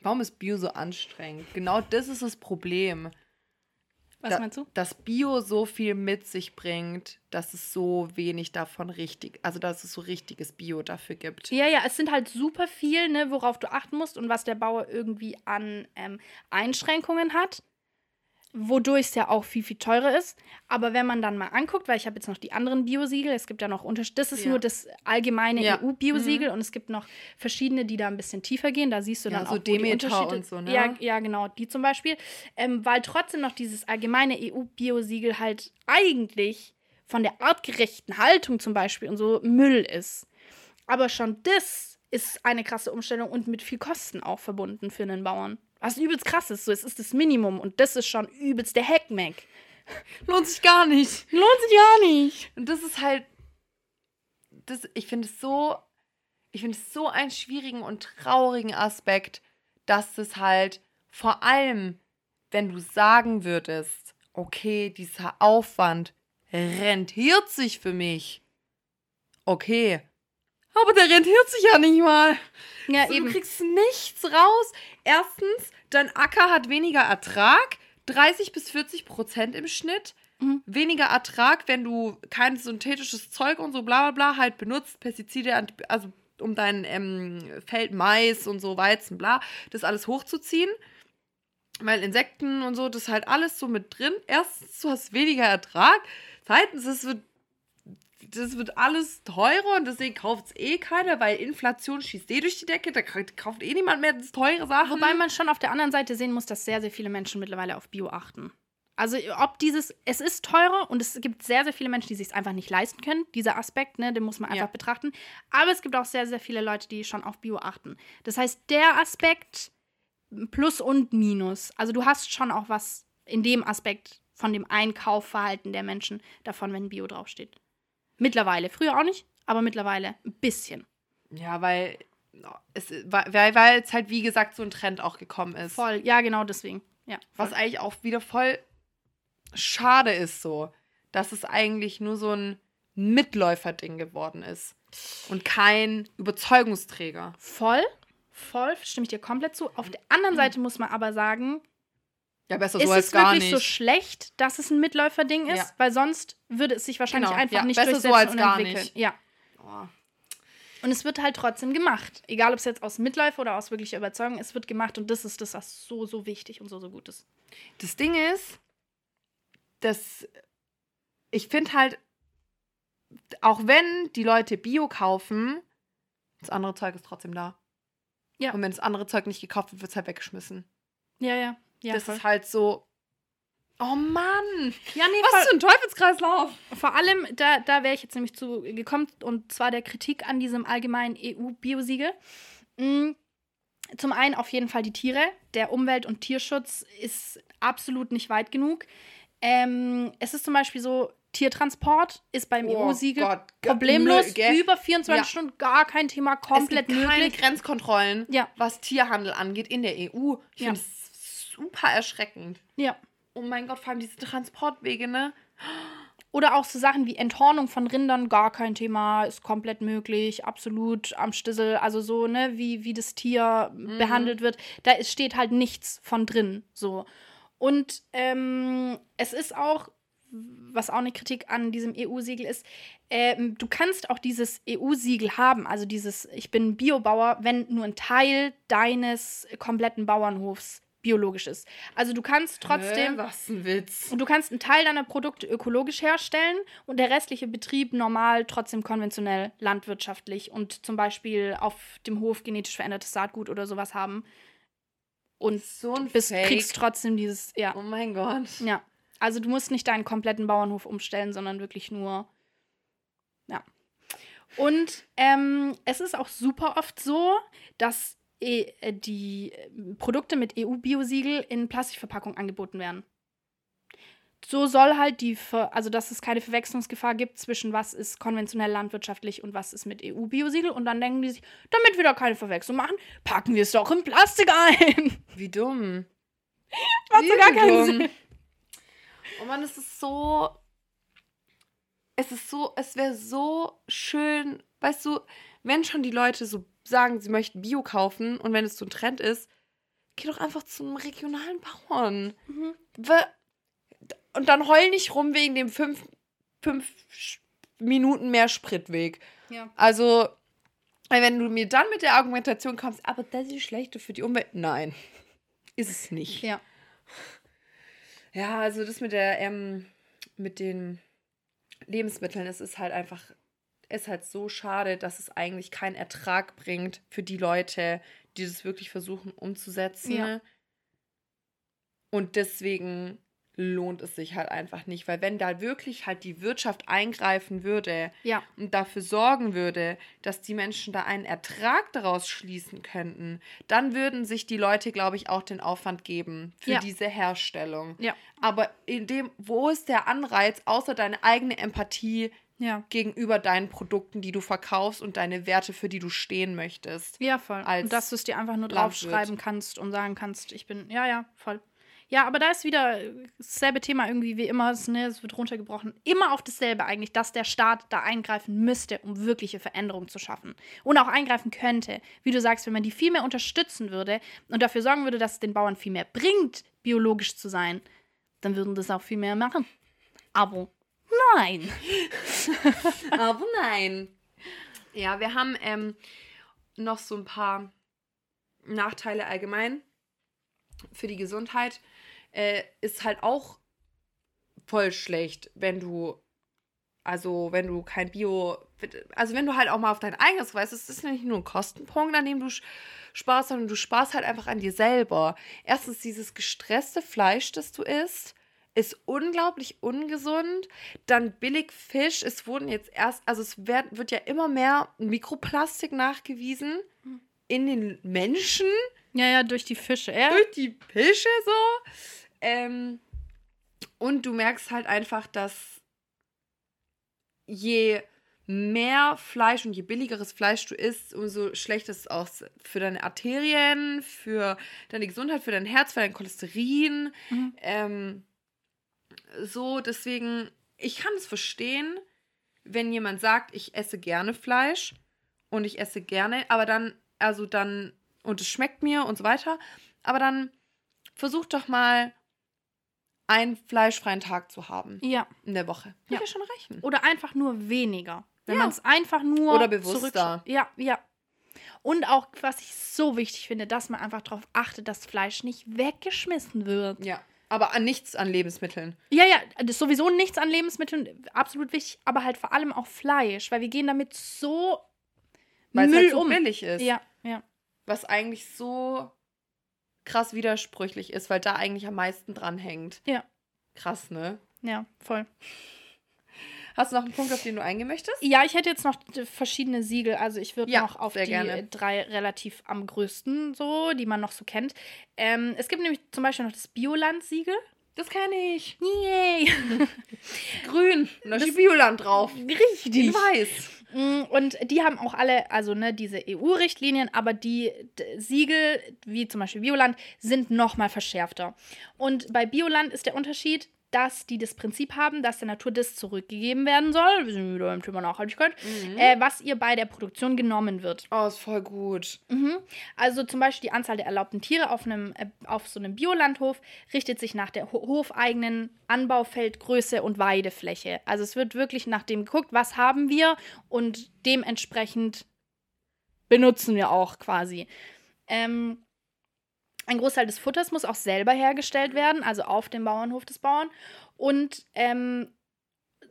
Warum ist Bio so anstrengend? Genau das ist das Problem. Was Da- meinst du? Dass Bio so viel mit sich bringt, dass es so wenig davon richtig, also dass es so richtiges Bio dafür gibt. Ja, ja, es sind halt super viel, ne, worauf du achten musst und was der Bauer irgendwie an ähm, Einschränkungen hat, wodurch es ja auch viel, viel teurer ist. Aber wenn man dann mal anguckt, weil ich habe jetzt noch die anderen Biosiegel, es gibt ja noch Unterschiede, das ist Ja. nur das allgemeine Ja. EU-Biosiegel und es gibt noch verschiedene, die da ein bisschen tiefer gehen, da siehst du Ja, dann so auch die Demeter Unterschiede- und so, ne? Ja, ja, genau, die zum Beispiel, ähm, weil trotzdem noch dieses allgemeine EU-Biosiegel halt eigentlich von der artgerechten Haltung zum Beispiel und so Müll ist. Aber schon das ist eine krasse Umstellung und mit viel Kosten auch verbunden für einen Bauern. Was übelst krass ist. So, es ist das Minimum und das ist schon übelst der Hackmack. Lohnt sich gar nicht. Lohnt sich gar nicht. Und das ist halt, das, ich finde es so, ich finde es so einen schwierigen und traurigen Aspekt, dass es halt vor allem, wenn du sagen würdest, okay, dieser Aufwand rentiert sich für mich. Okay. Aber der rentiert sich ja nicht mal. Ja, So, eben. Du kriegst nichts raus. Erstens, dein Acker hat weniger Ertrag, 30 bis 40 Prozent im Schnitt. Mhm. Weniger Ertrag, wenn du kein synthetisches Zeug und so bla bla bla halt benutzt, Pestizide, also um dein ähm, Feld Mais und so Weizen, bla, das alles hochzuziehen. Weil Insekten und so, das ist halt alles so mit drin. Erstens, du hast weniger Ertrag. Zweitens, es wird das wird alles teurer und deswegen kauft es eh keiner, weil Inflation schießt eh durch die Decke. Da kauft eh niemand mehr das teure Sachen. Wobei man schon auf der anderen Seite sehen muss, dass sehr, sehr viele Menschen mittlerweile auf Bio achten. Also ob dieses, es ist teurer und es gibt sehr, sehr viele Menschen, die sich es einfach nicht leisten können. Dieser Aspekt, ne, den muss man einfach Ja. betrachten. Aber es gibt auch sehr, sehr viele Leute, die schon auf Bio achten. Das heißt, der Aspekt Plus und Minus. Also du hast schon auch was in dem Aspekt von dem Einkaufverhalten der Menschen davon, wenn Bio draufsteht. Mittlerweile. Früher auch nicht, aber mittlerweile ein bisschen. ja, weil es weil, weil jetzt halt wie gesagt so ein Trend auch gekommen ist. Voll. Ja, genau deswegen. Ja. Was eigentlich auch wieder voll schade ist so, dass es eigentlich nur so ein Mitläuferding geworden ist und kein Überzeugungsträger. Voll, voll, stimme ich dir komplett zu. Auf der anderen Seite muss man aber sagen, Ja, besser ist so als es gar wirklich nicht. so schlecht, dass es ein Mitläuferding ist? Ja. Weil sonst würde es sich wahrscheinlich Genau, einfach ja, nicht besser so durchsetzen als und gar entwickeln. nicht. Ja. Oh. Und es wird halt trotzdem gemacht. Egal, ob es jetzt aus Mitläufer oder aus wirklicher Überzeugung, es wird gemacht und das ist das, was so, so wichtig und so, so gut ist. Das Ding ist, dass ich finde halt, auch wenn die Leute Bio kaufen, das andere Zeug ist trotzdem da. Ja. Und wenn das andere Zeug nicht gekauft wird, wird es halt weggeschmissen. Ja, ja. Ja, das voll. ist halt so. Oh Mann! ja nee, Was für ein Teufelskreislauf! Vor allem, da, da wäre ich jetzt nämlich zu gekommen, und zwar der Kritik an diesem allgemeinen EU-Biosiegel. Mm, Zum einen auf jeden Fall die Tiere. Der Umwelt- und Tierschutz ist absolut nicht weit genug. Ähm, es ist zum Beispiel so, Tiertransport ist beim Oh EU-Siegel problemlos gell? über 24 Ja. Stunden gar kein Thema, komplett es gibt keine möglich. Grenzkontrollen, Ja. was Tierhandel angeht in der EU. Ich Ja. finde es super erschreckend. Ja. Oh mein Gott, vor allem diese Transportwege, ne? Oder auch so Sachen wie Enthornung von Rindern, gar kein Thema, ist komplett möglich, absolut am Stissel. Also so, ne, wie, wie das Tier behandelt wird. Da ist, steht halt nichts von drin. So. Und ähm, es ist auch, was auch eine Kritik an diesem EU-Siegel ist, ähm, du kannst auch dieses EU-Siegel haben, also dieses Ich bin Biobauer, wenn nur ein Teil deines kompletten Bauernhofs biologisch ist. Also du kannst trotzdem. Hä, was ein Witz. Und du kannst einen Teil deiner Produkte ökologisch herstellen und der restliche Betrieb normal trotzdem konventionell landwirtschaftlich und zum Beispiel auf dem Hof genetisch verändertes Saatgut oder sowas haben. Und So ein bis Fake. kriegst trotzdem dieses, ja. Oh mein Gott. Ja. Also du musst nicht deinen kompletten Bauernhof umstellen, sondern wirklich nur. Ja. Und ähm, es ist auch super oft so, dass eh, äh, die äh, Produkte mit EU-Biosiegel in Plastikverpackung angeboten werden. So soll halt die, Ver also dass es keine Verwechslungsgefahr gibt zwischen was ist konventionell landwirtschaftlich und was ist mit EU-Biosiegel. Und dann denken die sich, damit wir da keine Verwechslung machen, packen wir es doch in Plastik ein. Wie dumm. Macht so gar keinen dumm. Sinn. Oh Mann, es ist so. Es ist so, es wäre so schön, weißt du, wenn schon die Leute so sagen, sie möchten Bio kaufen und wenn es so ein Trend ist, geh doch einfach zum regionalen Bauern. Mhm. Und dann heul nicht rum wegen dem fünf, fünf Minuten mehr Spritweg. Ja. Also, wenn du mir dann mit der Argumentation kommst, aber das ist schlechter für die Umwelt. Nein, ist es nicht. Ja. Ja, also das mit der, ähm, mit den Lebensmitteln, es ist halt einfach, ist halt so schade, dass es eigentlich keinen Ertrag bringt für die Leute, die das wirklich versuchen umzusetzen. Ja. Und deswegen lohnt es sich halt einfach nicht, weil wenn da wirklich halt die Wirtschaft eingreifen würde Ja. und dafür sorgen würde, dass die Menschen da einen Ertrag daraus schließen könnten, dann würden sich die Leute, glaube ich, auch den Aufwand geben für Ja. diese Herstellung. Ja. Aber in dem, wo ist der Anreiz, außer deine eigene Empathie Ja. gegenüber deinen Produkten, die du verkaufst und deine Werte, für die du stehen möchtest? Ja, voll. Und dass du es dir einfach nur draufschreiben kannst und sagen kannst, ich bin, ja, ja, voll. Ja, aber da ist wieder dasselbe Thema irgendwie wie immer, es, ne, es wird runtergebrochen. Immer auf dasselbe eigentlich, dass der Staat da eingreifen müsste, um wirkliche Veränderungen zu schaffen. Und auch eingreifen könnte. Wie du sagst, wenn man die viel mehr unterstützen würde und dafür sorgen würde, dass es den Bauern viel mehr bringt, biologisch zu sein, dann würden das auch viel mehr machen. Aber nein. Aber nein. Ja, wir haben ähm, noch so ein paar Nachteile allgemein für die Gesundheit. Äh, ist halt auch voll schlecht, wenn du, also wenn du kein Bio, also wenn du halt auch mal auf dein eigenes weißt, es ist nicht nur ein Kostenpunkt, an dem du sparst, sondern du sparst halt einfach an dir selber. Erstens dieses gestresste Fleisch, das du isst, ist unglaublich ungesund. Dann billig Fisch. Es wurden jetzt erst, also es wird, wird ja immer mehr Mikroplastik nachgewiesen in den Menschen Ja, ja, durch die Fische. Ja, durch die Fische so. Ähm, und du merkst halt einfach, dass je mehr Fleisch und je billigeres Fleisch du isst, umso schlechter ist es auch für deine Arterien, für deine Gesundheit, für dein Herz, für dein Cholesterin. Mhm. Ähm, so, deswegen, ich kann es verstehen, wenn jemand sagt, ich esse gerne Fleisch und ich esse gerne, aber dann, also dann, und es schmeckt mir und so weiter, aber dann versuch doch mal einen fleischfreien Tag zu haben ja. in der Woche. Ja. ja schon reichen. Oder einfach nur weniger. Wenn Ja. man es einfach nur. Oder bewusster. Ja, ja. Und auch, was ich so wichtig finde, dass man einfach darauf achtet, dass Fleisch nicht weggeschmissen wird. Ja. Aber an nichts an Lebensmitteln. Ja, ja, das ist sowieso nichts an Lebensmitteln, absolut wichtig, aber halt vor allem auch Fleisch, weil wir gehen damit so Weil es Müll halt so um. billig ist. Ja, ja. Was eigentlich so krass widersprüchlich ist, weil da eigentlich am meisten dran hängt. Ja. Krass, ne? Ja, voll. Hast du noch einen Punkt, auf den du eingehen möchtest? Ja, ich hätte jetzt noch verschiedene Siegel. Also ich würde Ja, noch auf die gerne. drei relativ am größten so, die man noch so kennt. Ähm, es gibt nämlich zum Beispiel noch das Bioland-Siegel. Das kenne ich. Yay! Grün. Und da steht Bioland drauf. Richtig. In weiß. Mm, Und die haben auch alle, also ne, diese EU-Richtlinien, aber die Siegel, wie zum Beispiel Bioland, sind nochmal verschärfter. Und bei Bioland ist der Unterschied, dass die das Prinzip haben, dass der Natur das zurückgegeben werden soll, wir sind wieder im Thema Nachhaltigkeit, Mhm. äh, was ihr bei der Produktion genommen wird. oh, ist voll gut. Mhm. Also zum Beispiel die Anzahl der erlaubten Tiere auf, einem, äh, auf so einem Biolandhof richtet sich nach der ho hofeigenen Anbaufeldgröße und Weidefläche. Also es wird wirklich nach dem geguckt, was haben wir und dementsprechend benutzen wir auch quasi. Ähm, ein Großteil des Futters muss auch selber hergestellt werden, also auf dem Bauernhof des Bauern. Und ähm,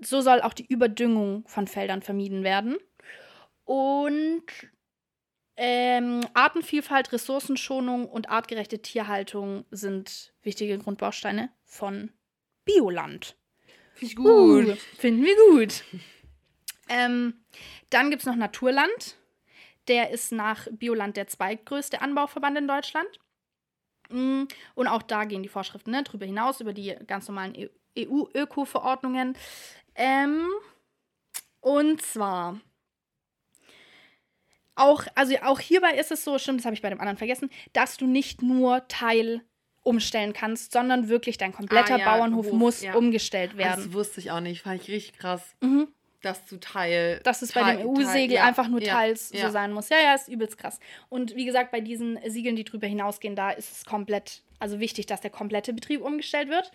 so soll auch die Überdüngung von Feldern vermieden werden. Und ähm, Artenvielfalt, Ressourcenschonung und artgerechte Tierhaltung sind wichtige Grundbausteine von Bioland. Finde ich gut. Uh, finden wir gut. ähm, dann gibt es noch Naturland. Der ist nach Bioland der zweitgrößte Anbauverband in Deutschland. Mm, Und auch da gehen die Vorschriften ne, darüber hinaus, über die ganz normalen E- EU-Öko-Verordnungen. Ähm, und zwar auch, also auch hierbei ist es so, stimmt, das habe ich bei dem anderen vergessen, dass du nicht nur Teil umstellen kannst, sondern wirklich dein kompletter Ah, ja, Bauernhof Hof, muss ja. umgestellt Das werden. wusste ich auch nicht. Fand ich richtig krass, Mhm. Dass du Teil. Dass es bei dem EU-Segel ja, einfach nur ja, teils ja. so sein muss. Ja, ja, ist übelst krass. Und wie gesagt, bei diesen Siegeln, die drüber hinausgehen, da ist es komplett, also wichtig, dass der komplette Betrieb umgestellt wird.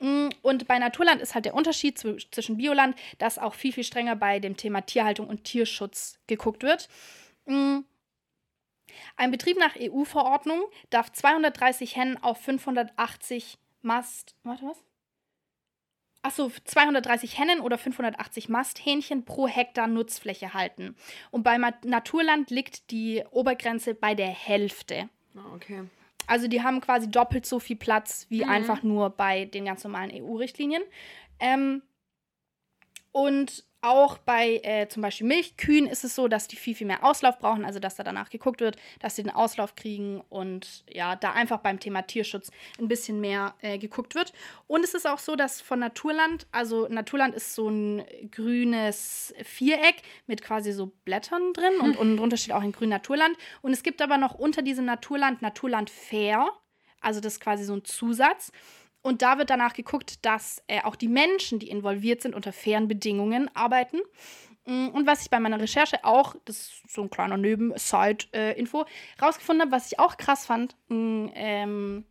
Mm, Und bei Naturland ist halt der Unterschied zw- zwischen Bioland, dass auch viel, viel strenger bei dem Thema Tierhaltung und Tierschutz geguckt wird. Mm. Ein Betrieb nach EU-Verordnung darf 230 Hennen auf 580 Mast. Warte, was? Achso, 230 Hennen oder 580 Masthähnchen pro Hektar Nutzfläche halten. Und bei Naturland liegt die Obergrenze bei der Hälfte. Ah, okay. Also die haben quasi doppelt so viel Platz wie Mhm. einfach nur bei den ganz normalen EU-Richtlinien. Ähm, und auch bei äh, zum Beispiel Milchkühen ist es so, dass die viel, viel mehr Auslauf brauchen, also dass da danach geguckt wird, dass sie den Auslauf kriegen und ja, da einfach beim Thema Tierschutz ein bisschen mehr äh, geguckt wird. Und es ist auch so, dass von Naturland, also Naturland ist so ein grünes Viereck mit quasi so Blättern drin und unten drunter steht auch ein grün Naturland. Und es gibt aber noch unter diesem Naturland Naturland Fair, also das ist quasi so ein Zusatz. Und da wird danach geguckt, dass äh, auch die Menschen, die involviert sind, unter fairen Bedingungen arbeiten. Mm, Und was ich bei meiner Recherche auch, das ist so ein kleiner Neben-Side-Info, rausgefunden habe, was ich auch krass fand, ein ähm,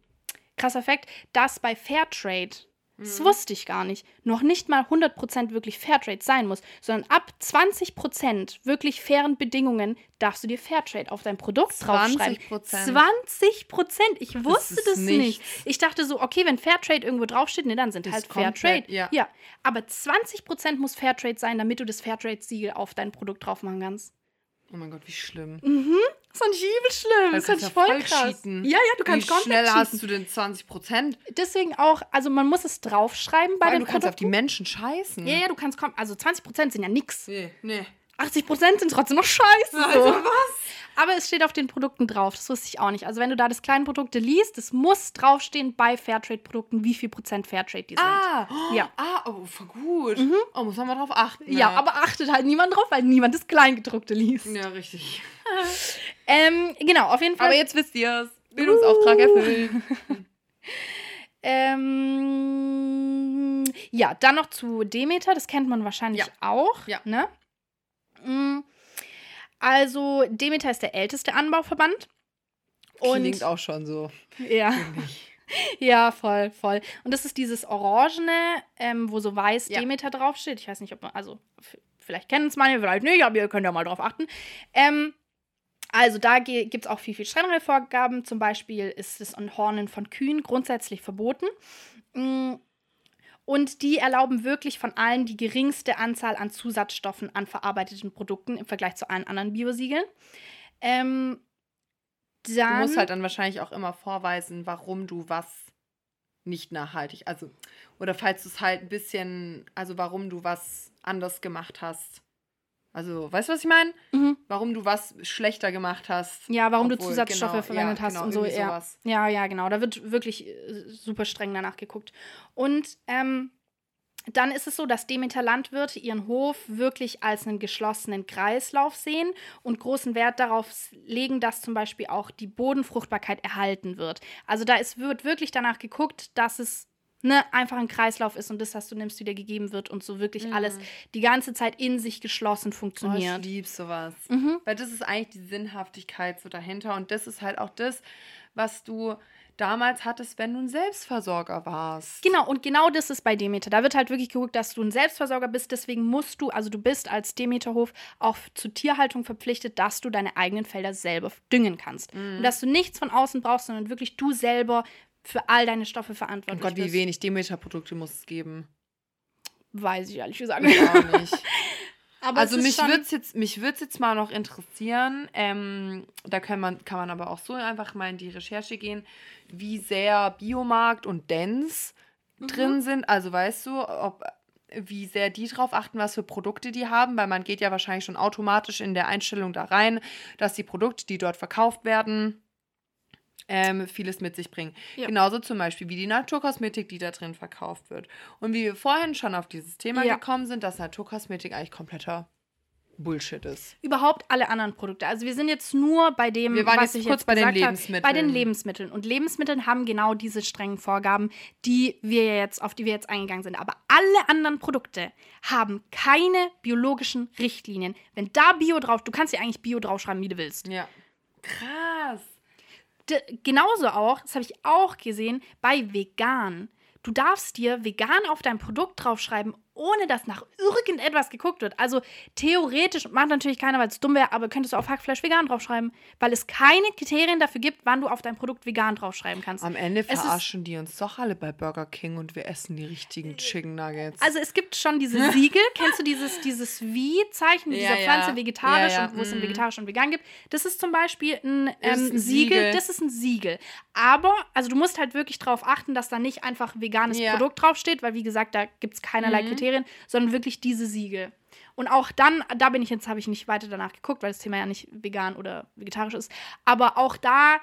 krasser Fakt, dass bei Fairtrade, das wusste ich gar nicht, noch nicht mal 100% wirklich Fairtrade sein muss, sondern ab 20% wirklich fairen Bedingungen darfst du dir Fairtrade auf dein Produkt draufschreiben. 20%. 20%? Ich wusste ist das, nicht. Ich dachte so, okay, wenn Fairtrade irgendwo draufsteht, ne, dann sind Ist halt Fairtrade. ja. ja. Aber 20% muss Fairtrade sein, damit du das Fairtrade-Siegel auf dein Produkt drauf machen kannst. Oh mein Gott, wie schlimm. Das fand ich übel schlimm. Das Da fand ich voll voll krass. cheaten. Ja, ja, du kannst wie komplett schnell cheaten. hast du denn 20 Prozent? Deswegen auch, also man muss es draufschreiben bei den Du kannst auf die Produkten. Menschen scheißen. Ja, ja, du kannst kommen. Also 20% sind ja nix. Nee, nee. 80% sind trotzdem noch scheiße. Also so. was? Aber es steht auf den Produkten drauf. Das wusste ich auch nicht. Also wenn du da das kleine Produkte liest, es muss draufstehen bei Fairtrade-Produkten, wie viel Prozent Fairtrade die sind. Ah, Ja. Ah, oh, voll gut. Oh, muss man mal drauf achten. Ja, aber achtet halt niemand drauf, weil niemand das Kleingedruckte liest. Ja, richtig. Ähm, genau, auf jeden Fall. Aber jetzt wisst ihr es. Bildungsauftrag erfüllen. Ähm, ja, dann noch zu Demeter, das kennt man wahrscheinlich Ja. auch. Ja. Ne? Mm, Also, Demeter ist der älteste Anbauverband. Und Klingt auch schon so. ja, ja, voll, voll. Und das ist dieses Orangene, ähm, wo so weiß Ja. Demeter draufsteht. Ich weiß nicht, ob man, also vielleicht kennen es manche, vielleicht nicht, aber ihr könnt ja mal drauf achten. Ähm, also da gibt es auch viel, viel strengere Vorgaben. Zum Beispiel ist das Hornen von Kühen grundsätzlich verboten. Mm, Und die erlauben wirklich von allen die geringste Anzahl an Zusatzstoffen an verarbeiteten Produkten im Vergleich zu allen anderen Biosiegeln. Ähm, Du dann, musst halt dann wahrscheinlich auch immer vorweisen, warum du was nicht nachhaltig, also, oder falls du es halt ein bisschen, also warum du was anders gemacht hast. Also, weißt du, was ich meine? Mhm. Warum du was schlechter gemacht hast. Ja, warum du Obwohl, Zusatzstoffe genau, verwendet ja, hast genau, und so. Ja. ja, ja, genau. Da wird wirklich äh, super streng danach geguckt. Und ähm, dann ist es so, dass Demeter Landwirte ihren Hof wirklich als einen geschlossenen Kreislauf sehen und großen Wert darauf legen, dass zum Beispiel auch die Bodenfruchtbarkeit erhalten wird. Also da ist, wird wirklich danach geguckt, dass es ne, einfach ein Kreislauf ist und das, was du nimmst, wieder gegeben wird und so wirklich alles die ganze Zeit in sich geschlossen Mhm. Oh, ich funktioniert. liebe sowas. Mhm. Weil das ist eigentlich die Sinnhaftigkeit so dahinter. Und das ist halt auch das, was du damals hattest, wenn du ein Selbstversorger warst. Genau, und genau das ist bei Demeter. Da wird halt wirklich geguckt, dass du ein Selbstversorger bist. Deswegen musst du, also du bist als Demeterhof auch zur Tierhaltung verpflichtet, dass du deine eigenen Felder selber düngen kannst. Mhm. Und dass du nichts von außen brauchst, sondern wirklich du selber für all deine Stoffe Oh verantwortlich Gott, wie bist. wenig Demeter-Produkte muss es geben. Weiß ich ehrlich gesagt Ich auch nicht. Aber also mich würde es jetzt, mich würd's jetzt mal noch interessieren, ähm, da kann man, kann man aber auch so einfach mal in die Recherche gehen, wie sehr Biomarkt und Dance Mhm. drin sind. Also weißt du, ob wie sehr die drauf achten, was für Produkte die haben, weil man geht ja wahrscheinlich schon automatisch in der Einstellung da rein, dass die Produkte, die dort verkauft werden, ähm, vieles mit sich bringen. Ja. Genauso zum Beispiel wie die Naturkosmetik, die da drin verkauft wird. Und wie wir vorhin schon auf dieses Thema Ja. gekommen sind, dass Naturkosmetik eigentlich kompletter Bullshit ist. überhaupt alle anderen Produkte. Also wir sind jetzt nur bei dem, Wir waren was jetzt ich kurz jetzt bei den gesagt habe, Lebensmitteln. Bei den Lebensmitteln. Und Lebensmitteln haben genau diese strengen Vorgaben, die wir jetzt, auf die wir jetzt eingegangen sind. Aber alle anderen Produkte haben keine biologischen Richtlinien. Wenn da Bio drauf, du kannst ja eigentlich Bio draufschreiben, wie du willst. Ja. Krass. Genauso auch, das habe ich auch gesehen, bei vegan. Du darfst dir vegan auf dein Produkt draufschreiben, ohne dass nach irgendetwas geguckt wird. Also theoretisch, macht natürlich keiner, weil es dumm wäre, aber könntest du auf Hackfleisch vegan draufschreiben, weil es keine Kriterien dafür gibt, wann du auf dein Produkt vegan draufschreiben kannst. Am Ende Es ist- verarschen die uns doch alle bei Burger King und wir essen die richtigen Chicken Nuggets. Also es gibt schon diese Siegel. Kennst du dieses, dieses Wie-Zeichen Ja, dieser ja. Pflanze vegetarisch Ja, ja. und wo es in Mhm. vegetarisch und vegan gibt? Das ist zum Beispiel ein, ähm, ein Siegel. Siegel. Das ist ein Siegel. Aber, also du musst halt wirklich darauf achten, dass da nicht einfach veganes Ja. Produkt draufsteht, weil wie gesagt, da gibt es keinerlei Mhm. Kriterien, sondern wirklich diese Siegel. Und auch dann, da bin ich jetzt, habe ich nicht weiter danach geguckt, weil das Thema ja nicht vegan oder vegetarisch ist. Aber auch da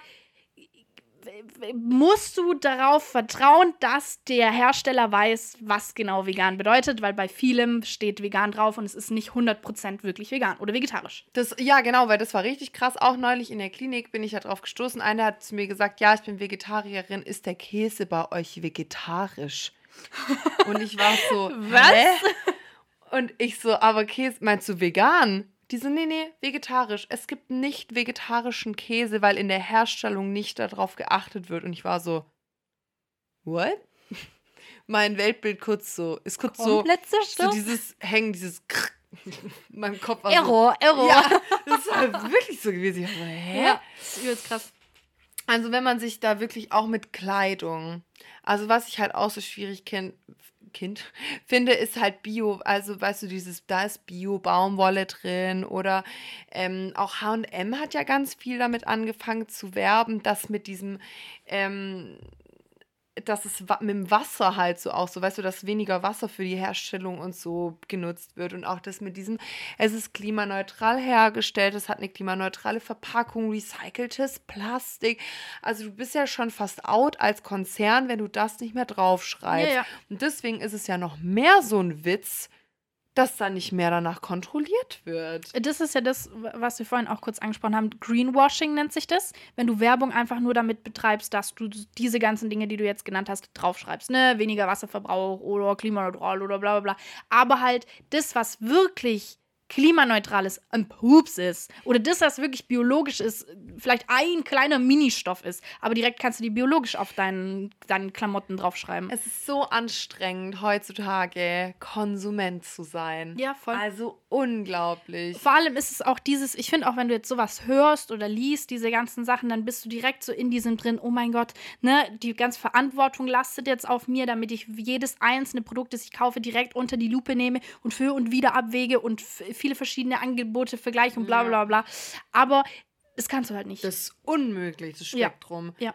musst du darauf vertrauen, dass der Hersteller weiß, was genau vegan bedeutet, weil bei vielem steht vegan drauf und es ist nicht 100% wirklich vegan oder vegetarisch. Das, ja, genau, weil das war richtig krass. Auch neulich in der Klinik bin ich ja drauf gestoßen. Einer hat zu mir gesagt, ja, ich bin Vegetarierin. Ist der Käse bei euch vegetarisch? Und ich war so, Was? Hä? Und ich so, aber Käse, meinst du vegan? Die so, nee, nee, vegetarisch. Es gibt nicht vegetarischen Käse, weil in der Herstellung nicht darauf geachtet wird. Und ich war so, what? Mein Weltbild kurz so, ist kurz so, Komplett so zerstört. dieses Hängen, dieses mein Kopf war so, Error, Error. ja, das war wirklich so gewesen. Ich war so, hä? Ja, das ist übelst krass. Also wenn man sich da wirklich auch mit Kleidung, also was ich halt auch so schwierig kenn, kind, finde, ist halt Bio, also weißt du, dieses, da ist Bio-Baumwolle drin oder ähm, auch H&M hat ja ganz viel damit angefangen zu werben, dass mit diesem, ähm, dass es mit dem Wasser halt so auch so, weißt du, dass weniger Wasser für die Herstellung und so genutzt wird und auch das mit diesem, es ist klimaneutral hergestellt, es hat eine klimaneutrale Verpackung, recyceltes Plastik. Also du bist ja schon fast out als Konzern, wenn du das nicht mehr draufschreibst. Ja, ja. Und deswegen ist es ja noch mehr so ein Witz, dass da nicht mehr danach kontrolliert wird. Das ist ja das, was wir vorhin auch kurz angesprochen haben. Greenwashing nennt sich das. Wenn du Werbung einfach nur damit betreibst, dass du diese ganzen Dinge, die du jetzt genannt hast, draufschreibst. Ne? Weniger Wasserverbrauch oder klimaneutral oder bla bla bla. Aber halt das, was wirklich klimaneutral ist, ein Pups ist. Oder das, was wirklich biologisch ist, vielleicht ein kleiner Ministoff ist. Aber direkt kannst du die biologisch auf deinen, deinen Klamotten draufschreiben. Es ist so anstrengend, heutzutage Konsument zu sein. Ja, voll. Also unglaublich. Vor allem ist es auch dieses, ich finde auch, wenn du jetzt sowas hörst oder liest, diese ganzen Sachen, dann bist du direkt so in diesem drin, oh mein Gott, ne, die ganze Verantwortung lastet jetzt auf mir, damit ich jedes einzelne Produkt, das ich kaufe, direkt unter die Lupe nehme und für und wieder abwäge und viele verschiedene Angebote vergleiche und bla bla bla. Aber das kannst du halt nicht. Das ist unmöglich, das Ja. Spektrum. Ja.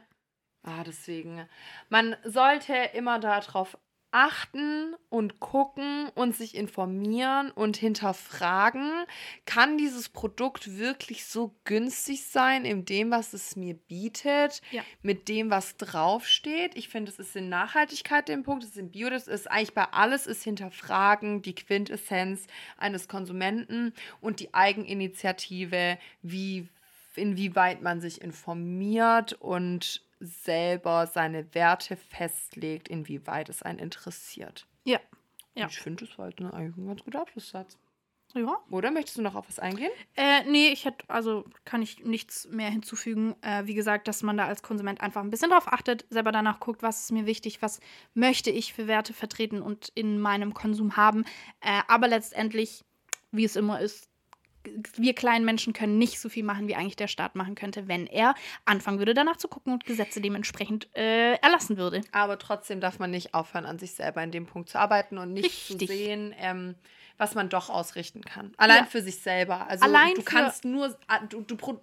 Ah, deswegen. Man sollte immer darauf achten und gucken und sich informieren und hinterfragen, kann dieses Produkt wirklich so günstig sein in dem, was es mir bietet, Ja. mit dem, was draufsteht. Ich finde, es ist in Nachhaltigkeit der Punkt, es ist in Bio, das ist eigentlich bei alles ist hinterfragen, die Quintessenz eines Konsumenten und die Eigeninitiative, wie inwieweit man sich informiert und selber seine Werte festlegt, inwieweit es einen interessiert. Ja. Ja. Ich finde, das war halt eine, eigentlich ein ganz guter Abschlusssatz. Ja. Oder möchtest du noch auf was eingehen? Äh, nee, ich hätte, also kann ich nichts mehr hinzufügen. Äh, wie gesagt, dass man da als Konsument einfach ein bisschen drauf achtet, selber danach guckt, was ist mir wichtig, was möchte ich für Werte vertreten und in meinem Konsum haben. Äh, aber letztendlich, wie es immer ist, wir kleinen Menschen können nicht so viel machen, wie eigentlich der Staat machen könnte, wenn er anfangen würde, danach zu gucken und Gesetze dementsprechend äh, erlassen würde. Aber trotzdem darf man nicht aufhören, an sich selber in dem Punkt zu arbeiten und nicht Richtig. zu sehen, ähm, was man doch ausrichten kann. Allein Ja. für sich selber. Also Allein du kannst nur, ah, du, du pro,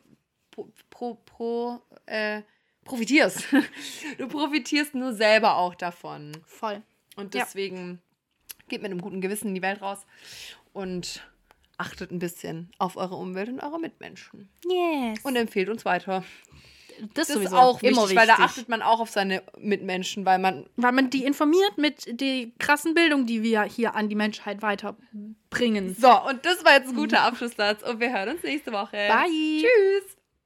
pro, pro, pro äh, profitierst. du profitierst nur selber auch davon. Voll. Und Ja. deswegen geht mit einem guten Gewissen in die Welt raus und achtet ein bisschen auf eure Umwelt und eure Mitmenschen. Yes. Und empfehlt uns weiter. das, Das ist auch wichtig, immer weil da achtet man auch auf seine Mitmenschen, weil man Weil man die informiert mit der krassen Bildung, die wir hier an die Menschheit weiterbringen. So, und das war jetzt ein guter Abschlusssatz und wir hören uns nächste Woche. Bye. Tschüss.